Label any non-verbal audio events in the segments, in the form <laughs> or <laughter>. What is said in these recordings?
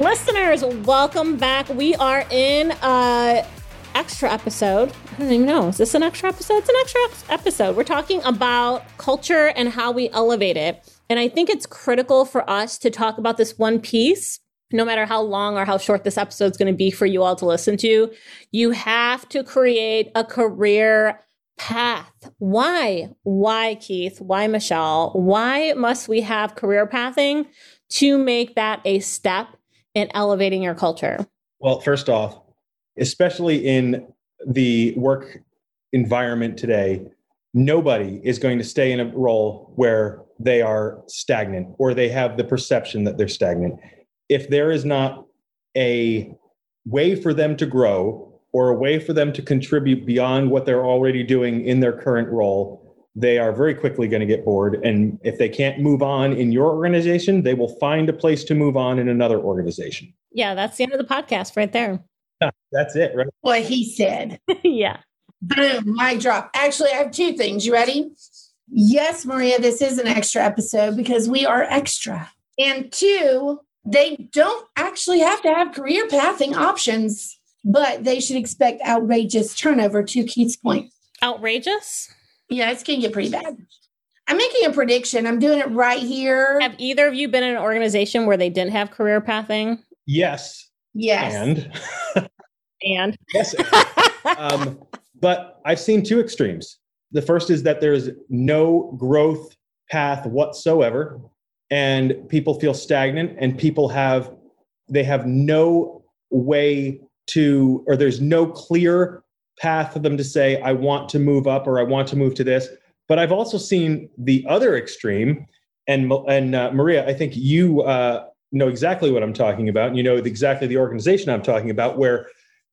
Listeners, welcome back. We are in a extra episode. I don't even know. Is this an extra episode? It's an extra episode. We're talking about culture and how we elevate it. And I think it's critical for us to talk about this one piece, no matter how long or how short this episode is going to be for you all to listen to. You have to create a career path. Why? Why, Keith? Why, Michelle? Why must we have career pathing to make that a step in elevating your culture? Well, first off, especially in the work environment today, nobody is going to stay in a role where they are stagnant or they have the perception that they're stagnant. If there is not a way for them to grow or a way for them to contribute beyond what they're already doing in their current role, they are very quickly going to get bored. And if they can't move on in your organization, they will find a place to move on in another organization. Yeah, that's the end of the podcast right there. That's it, right? What he said. <laughs> yeah. Boom, mic drop. Actually, I have two things. You ready? Yes, Maria, this is an extra episode because we are extra. And two, they don't actually have to have career pathing options, but they should expect outrageous turnover to Keith's point. Outrageous? Yeah, it's going to get pretty bad. I'm making a prediction. I'm doing it right here. Have either of you been in an organization where they didn't have career pathing? Yes. Yes. And And <laughs> yes. um, but I've seen two extremes. The first is that there's no growth path whatsoever, and people feel stagnant, and people have they have no way to, or there's no clear path for them to say, I want to move up or I want to move to this. But I've also seen the other extreme, and and uh, Maria, I think you uh, know exactly what I'm talking about, and you know exactly the organization I'm talking about, where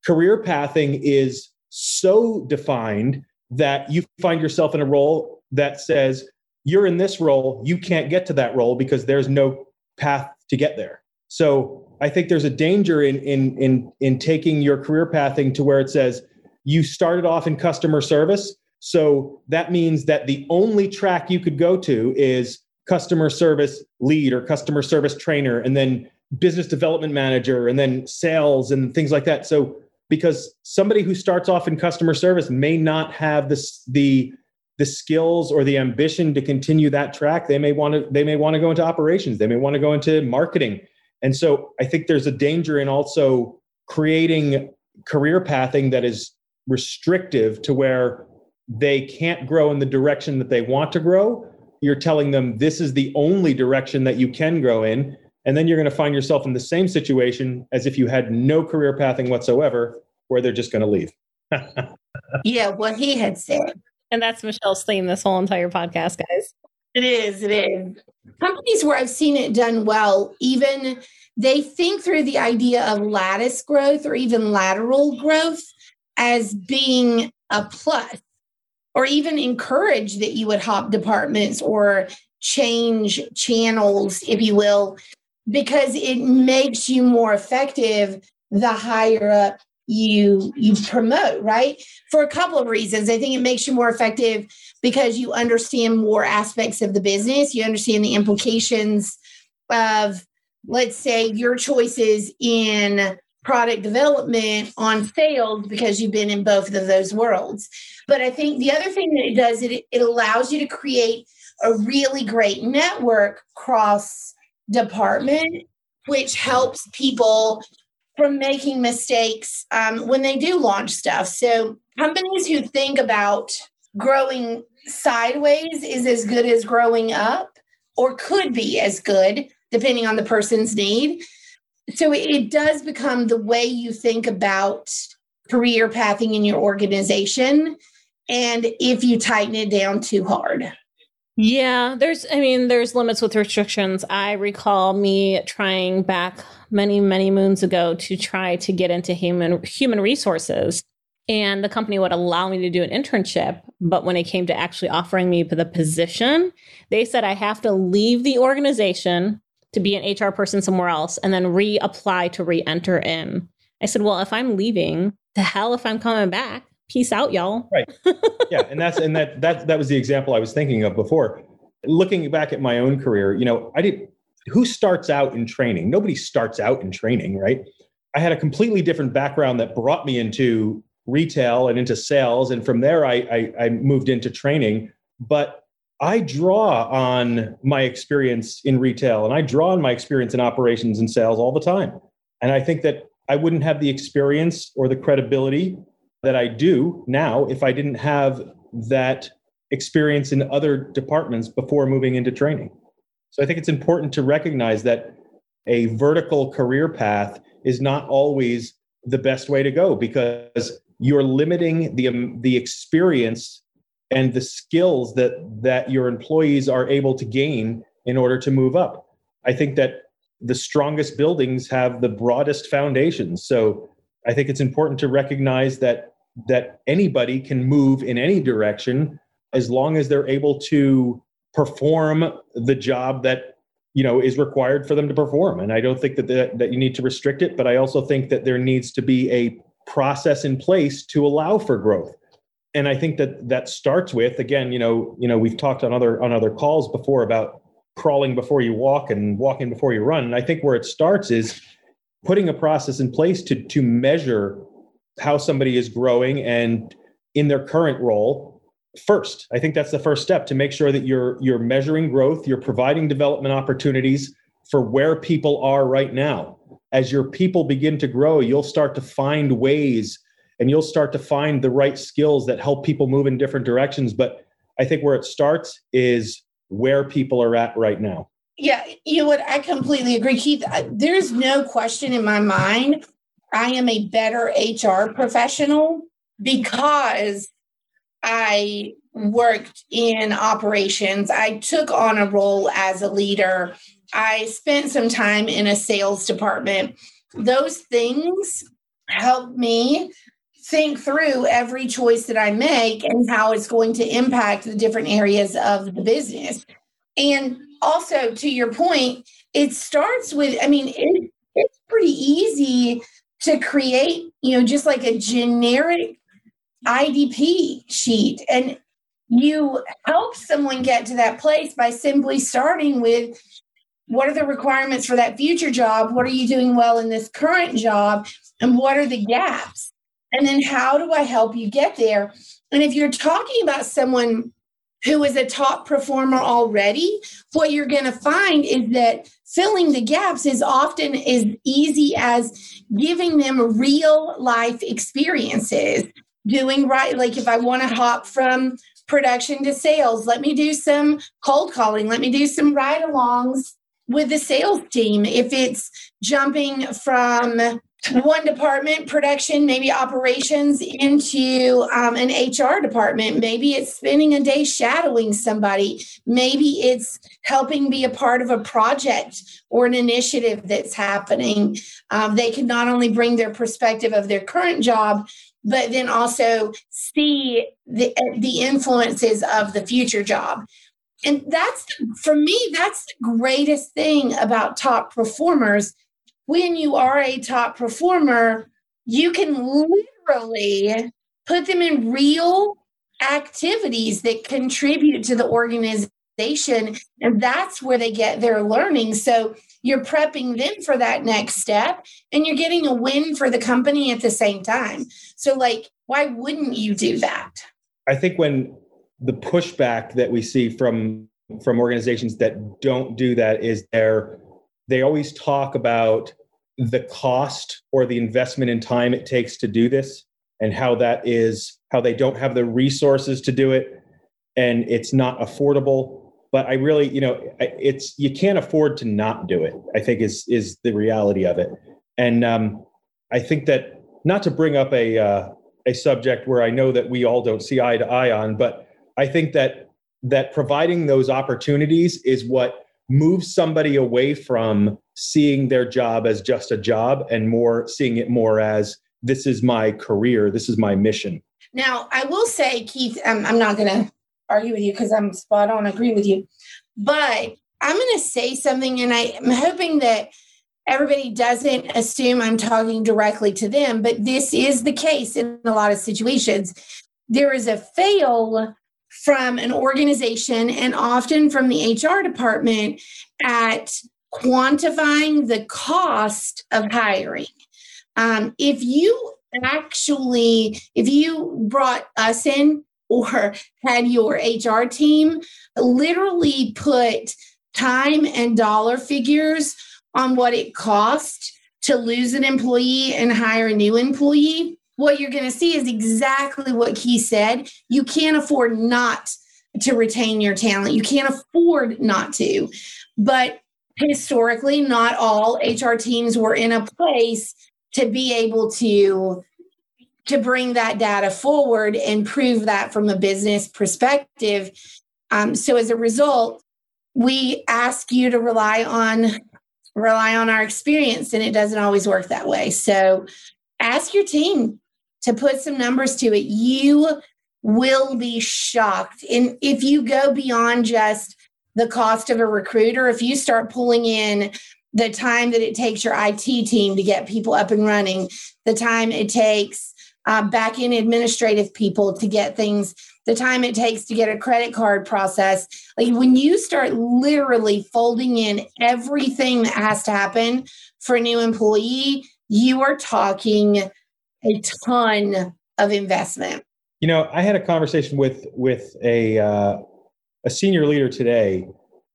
career pathing is so defined that you find yourself in a role that says you're in this role, you can't get to that role because there's no path to get there. So I think there's a danger in in in in taking your career pathing to where it says you started off in customer service, so that means that the only track you could go to is customer service lead or customer service trainer and then business development manager and then sales and things like that. So because somebody who starts off in customer service may not have this the the skills or the ambition to continue that track. They may want to they may want to go into operations. They may want to go into marketing. And so i think there's a danger in also creating career pathing that is restrictive to where they can't grow in the direction that they want to grow you're telling them this is the only direction that you can grow in and then you're going to find yourself in the same situation as if you had no career pathing whatsoever, where they're just going to leave. <laughs> yeah, what he had said. And that's Michelle's theme this whole entire podcast, guys. It is, it is. Companies where I've seen it done well, even they think through the idea of lattice growth or even lateral growth as being a plus, or even encourage that you would hop departments or change channels, if you will, because it makes you more effective the higher up you you promote right? For a couple of reasons. I think it makes you more effective because you understand more aspects of the business. You understand the implications of let's say your choices in product development on sales because you've been in both of those worlds but i think the other thing that it does it, it allows you to create a really great network cross department, which helps people from making mistakes um, when they do launch stuff. So, companies who think about growing sideways is as good as growing up, or could be as good, depending on the person's need. So, it does become the way you think about career pathing in your organization. And if you tighten it down too hard. Yeah, there's, I mean, there's limits with restrictions. I recall me trying back many, many moons ago to try to get into human human resources. And the company would allow me to do an internship. But when it came to actually offering me the position, they said I have to leave the organization to be an HR person somewhere else and then reapply to re enter in. I said, Well, if I'm leaving, the hell if I'm coming back peace out y'all right yeah and that's and that that that was the example i was thinking of before looking back at my own career you know i did who starts out in training? Nobody starts out in training, right? I had a completely different background that brought me into retail and into sales. And from there, I, I, I moved into training. But I draw on my experience in retail and I draw on my experience in operations and sales all the time. And I think that I wouldn't have the experience or the credibility that I do now if I didn't have that experience in other departments before moving into training. So I think it's important to recognize that a vertical career path is not always the best way to go because you're limiting the um, the experience and the skills that that your employees are able to gain in order to move up. I think that the strongest buildings have the broadest foundations. So I think it's important to recognize that that anybody can move in any direction as long as they're able to perform the job that you know is required for them to perform and i don't think that, that that you need to restrict it but i also think that there needs to be a process in place to allow for growth and i think that that starts with again you know you know we've talked on other on other calls before about crawling before you walk and walking before you run. And i think where it starts is putting a process in place to to measure how somebody is growing and in their current role first. I think that's the first step to make sure that you're you're measuring growth you're providing development opportunities for where people are right now. As your people begin to grow you'll start to find ways and you'll start to find the right skills that help people move in different directions but i think where it starts is where people are at right now yeah you know what i completely agree keith there's no question in my mind I am a better HR professional because I worked in operations. I took on a role as a leader. I spent some time in a sales department. Those things help me think through every choice that I make and how it's going to impact the different areas of the business. And also, to your point, it starts with, I mean, it, it's pretty easy to create, you know, just like a generic IDP sheet. And you help someone get to that place by simply starting with what are the requirements for that future job? What are you doing well in this current job? And what are the gaps? And then how do I help you get there? And if you're talking about someone who is a top performer already, what you're going to find is that filling the gaps is often as easy as giving them real life experiences. Doing right, like if I want to hop from production to sales, let me do some cold calling, let me do some ride alongs with the sales team. If it's jumping from one department, production, maybe operations, into um, an HR department. Maybe it's spending a day shadowing somebody. Maybe it's helping be a part of a project or an initiative that's happening. Um, they can not only bring their perspective of their current job, but then also see the, the influences of the future job. And that's, for me, that's the greatest thing about top performers when you are a top performer, you can literally put them in real activities that contribute to the organization. And that's where they get their learning. So you're prepping them for that next step and you're getting a win for the company at the same time. So, like, why wouldn't you do that? I think when the pushback that we see from from organizations that don't do that is they're they always talk about the cost or the investment in time it takes to do this and how that is how they don't have the resources to do it and it's not affordable. But i really you know it's you can't afford to not do it i think is is the reality of it. And um, i think that not to bring up a uh, a subject where i know that we all don't see eye to eye on but i think that that providing those opportunities is what moves somebody away from seeing their job as just a job and more seeing it more as this is my career, this is my mission. Now, I will say, Keith, um, I'm not going to argue with you because I'm spot on, agree with you, but I'm going to say something, and I, I'm hoping that everybody doesn't assume I'm talking directly to them, but this is the case in a lot of situations. There is a fail from an organization and often from the HR department at quantifying the cost of hiring. Um, if you actually, if you brought us in or had your HR team literally put time and dollar figures on what it cost to lose an employee and hire a new employee, what you're going to see is exactly what he said. You can't afford not to retain your talent. You can't afford not to. But historically, not all HR teams were in a place to be able to to bring that data forward and prove that from a business perspective. Um, so as a result, we ask you to rely on rely on our experience, and it doesn't always work that way. So ask your team to put some numbers to it. You will be shocked. And if you go beyond just the cost of a recruiter, if you start pulling in the time that it takes your IT team to get people up and running, the time it takes uh, back in administrative people to get things, the time it takes to get a credit card process. Like when you start literally folding in everything that has to happen for a new employee, you are talking a ton of investment. You know, I had a conversation with with a uh, a senior leader today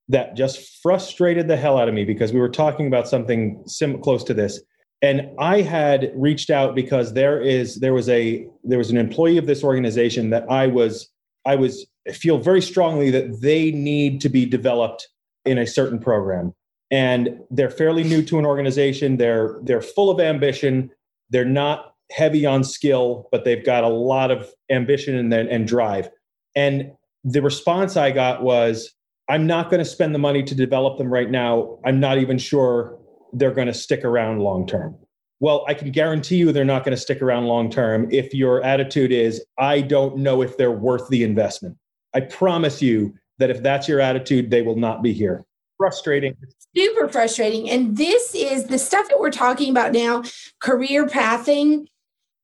that just frustrated the hell out of me because we were talking about something sim- close to this. And i had reached out because there is there was a there was an employee of this organization that i was i was feel very strongly that they need to be developed in a certain program. And they're fairly new to an organization. They're they're full of ambition. They're not heavy on skill but they've got a lot of ambition and, and drive and the response i got was i'm not going to spend the money to develop them right now i'm not even sure they're going to stick around long term. Well, I can guarantee you they're not going to stick around long term if your attitude is, I don't know if they're worth the investment. I promise you that if that's your attitude, they will not be here. Frustrating. Super frustrating. And this is the stuff that we're talking about now career pathing.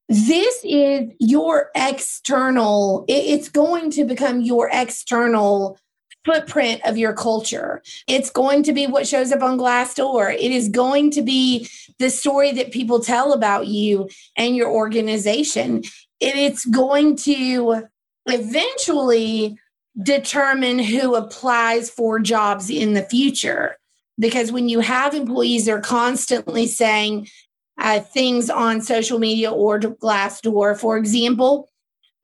This is your external, it's going to become your external footprint of your culture. It's going to be what shows up on Glassdoor. It is going to be the story that people tell about you and your organization. And it's going to eventually determine who applies for jobs in the future. Because when you have employees that are constantly saying uh, things on social media or Glassdoor, for example,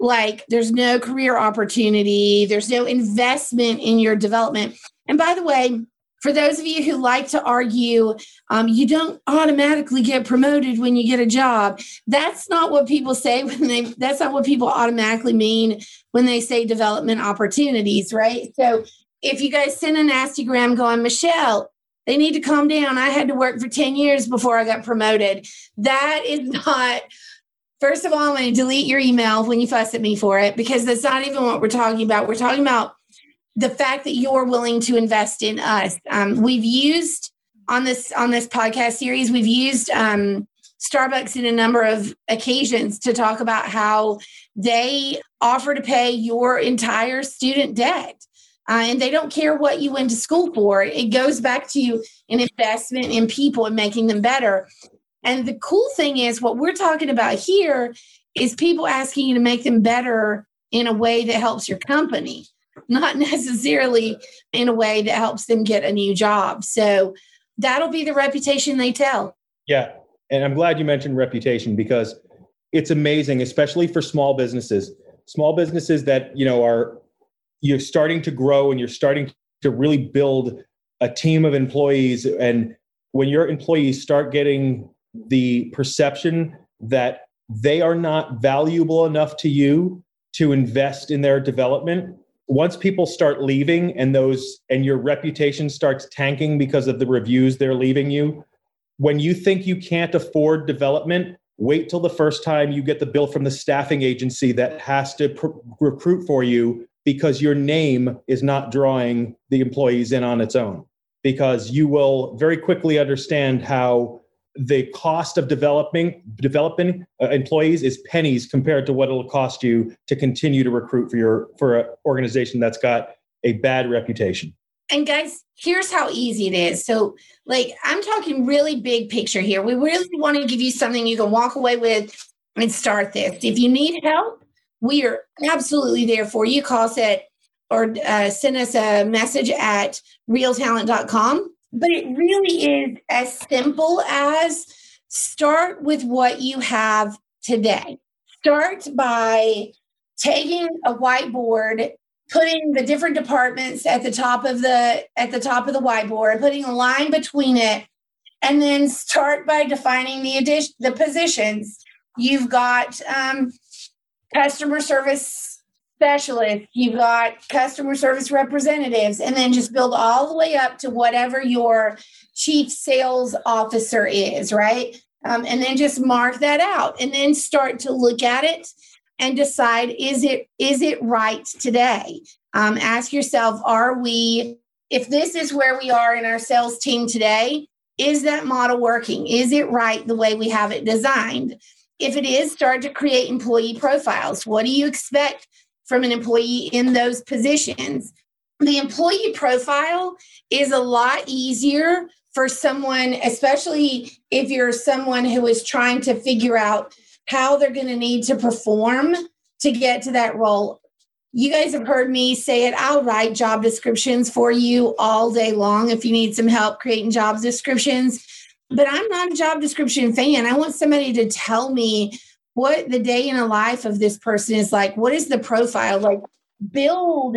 like there's no career opportunity, there's no investment in your development. And by the way, for those of you who like to argue, um, you don't automatically get promoted when you get a job. That's not what people say when they, that's not what people automatically mean when they say development opportunities, right? So if you guys send a nasty gram going, Michelle, they need to calm down. I had to work for 10 years before I got promoted. That is <laughs> not First of all, I'm going to delete your email when you fuss at me for it because that's not even what we're talking about. We're talking about the fact that you're willing to invest in us. Um, we've used on this on this podcast series, we've used um, Starbucks in a number of occasions to talk about how they offer to pay your entire student debt. Uh, and they don't care what you went to school for. It goes back to an investment in people and making them better. And the cool thing is, what we're talking about here is people asking you to make them better in a way that helps your company, not <laughs> necessarily in a way that helps them get a new job. So that'll be the reputation they tell. Yeah. And I'm glad you mentioned reputation because it's amazing, especially for small businesses, small businesses that, you know, are you're starting to grow and you're starting to really build a team of employees. And when your employees start getting the perception that they are not valuable enough to you to invest in their development once people start leaving and those and your reputation starts tanking because of the reviews they're leaving you when you think you can't afford development wait till the first time you get the bill from the staffing agency that has to pr- recruit for you because your name is not drawing the employees in on its own because you will very quickly understand how the cost of developing developing uh, employees is pennies compared to what it'll cost you to continue to recruit for your for an organization that's got a bad reputation And guys, here's how easy it is. So, like, I'm talking really big picture here. We really want to give you something you can walk away with and start this. If you need help, we are absolutely there for you. Call us at or uh, send us a message at realtalent.com. But it really is as simple as start with what you have today. Start by taking a whiteboard putting the different departments at the top of the at the top of the whiteboard putting a line between it and then start by defining the addition the positions you've got um, customer service specialists you've got customer service representatives and then just build all the way up to whatever your chief sales officer is right? Um, and then just mark that out and then start to look at it and decide is it is it right today? Um, ask yourself are we if this is where we are in our sales team today is that model working? Is it right the way we have it designed if it is start to create employee profiles what do you expect from an employee in those positions the employee profile is a lot easier for someone especially if you're someone who is trying to figure out how they're going to need to perform to get to that role. You guys have heard me say it. I'll write job descriptions for you all day long if you need some help creating job descriptions. But I'm not a job description fan. I want somebody to tell me what the day in a life of this person is like. What is the profile? Like, build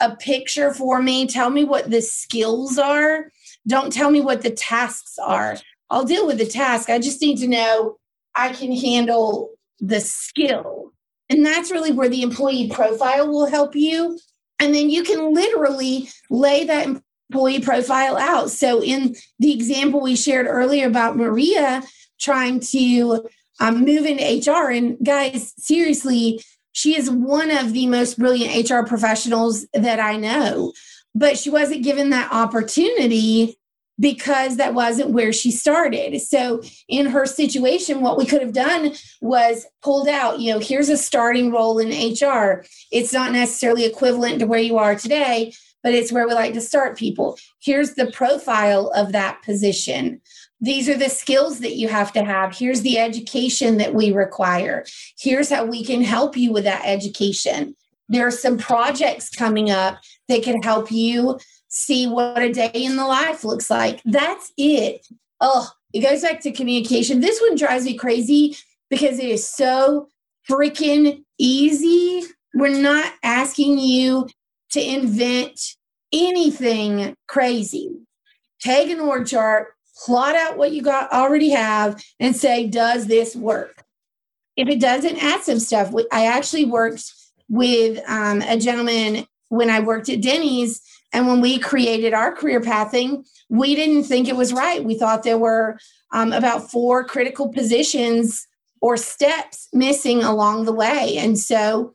a picture for me. Tell me what the skills are. Don't tell me what the tasks are. I'll deal with the task. I just need to know I can handle the skill. And that's really where the employee profile will help you. And then you can literally lay that employee profile out. So, in the example we shared earlier about Maria trying to um, move into HR, and guys, seriously, she is one of the most brilliant HR professionals that I know, but she wasn't given that opportunity because that wasn't where she started. So, in her situation, what we could have done was pulled out, you know, here's a starting role in HR. It's not necessarily equivalent to where you are today, but it's where we like to start people. Here's the profile of that position. These are the skills that you have to have. Here's the education that we require. Here's how we can help you with that education. There are some projects coming up that can help you see what a day in the life looks like. That's it. Oh, it goes back to communication. This one drives me crazy because it is so freaking easy. We're not asking you to invent anything crazy. Take an org chart, plot out what you got already have, and say, does this work? If it doesn't, add some stuff. I actually worked with um, a gentleman when I worked at Denny's and when we created our career pathing, we didn't think it was right. We thought there were um, about four critical positions or steps missing along the way. And so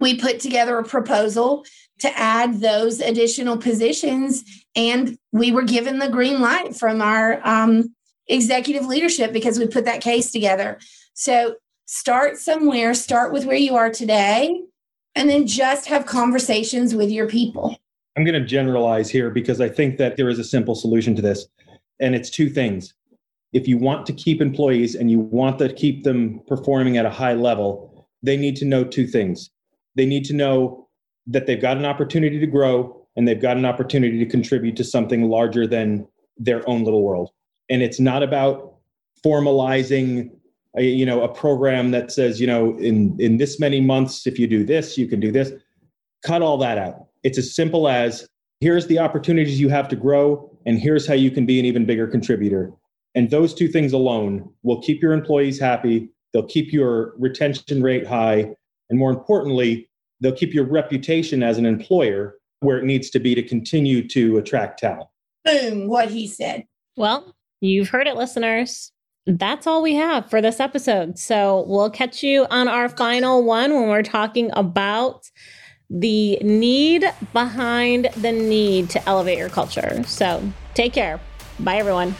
we put together a proposal to add those additional positions. And we were given the green light from our um, executive leadership because we put that case together. So start somewhere, start with where you are today, and then just have conversations with your people. I'm going to generalize here because I think that there is a simple solution to this. And it's two things. If you want to keep employees and you want to keep them performing at a high level, they need to know two things. They need to know that they've got an opportunity to grow and they've got an opportunity to contribute to something larger than their own little world. And it's not about formalizing a, you know a program that says, you know, in in this many months if you do this, you can do this. Cut all that out it's as simple as here's the opportunities you have to grow, and here's how you can be an even bigger contributor. And those two things alone will keep your employees happy, they'll keep your retention rate high, and more importantly, they'll keep your reputation as an employer where it needs to be to continue to attract talent. Boom, what he said. Well, you've heard it, listeners. That's all we have for this episode. So we'll catch you on our final one when we're talking about the need behind the need to elevate your culture. So take care. Bye, everyone.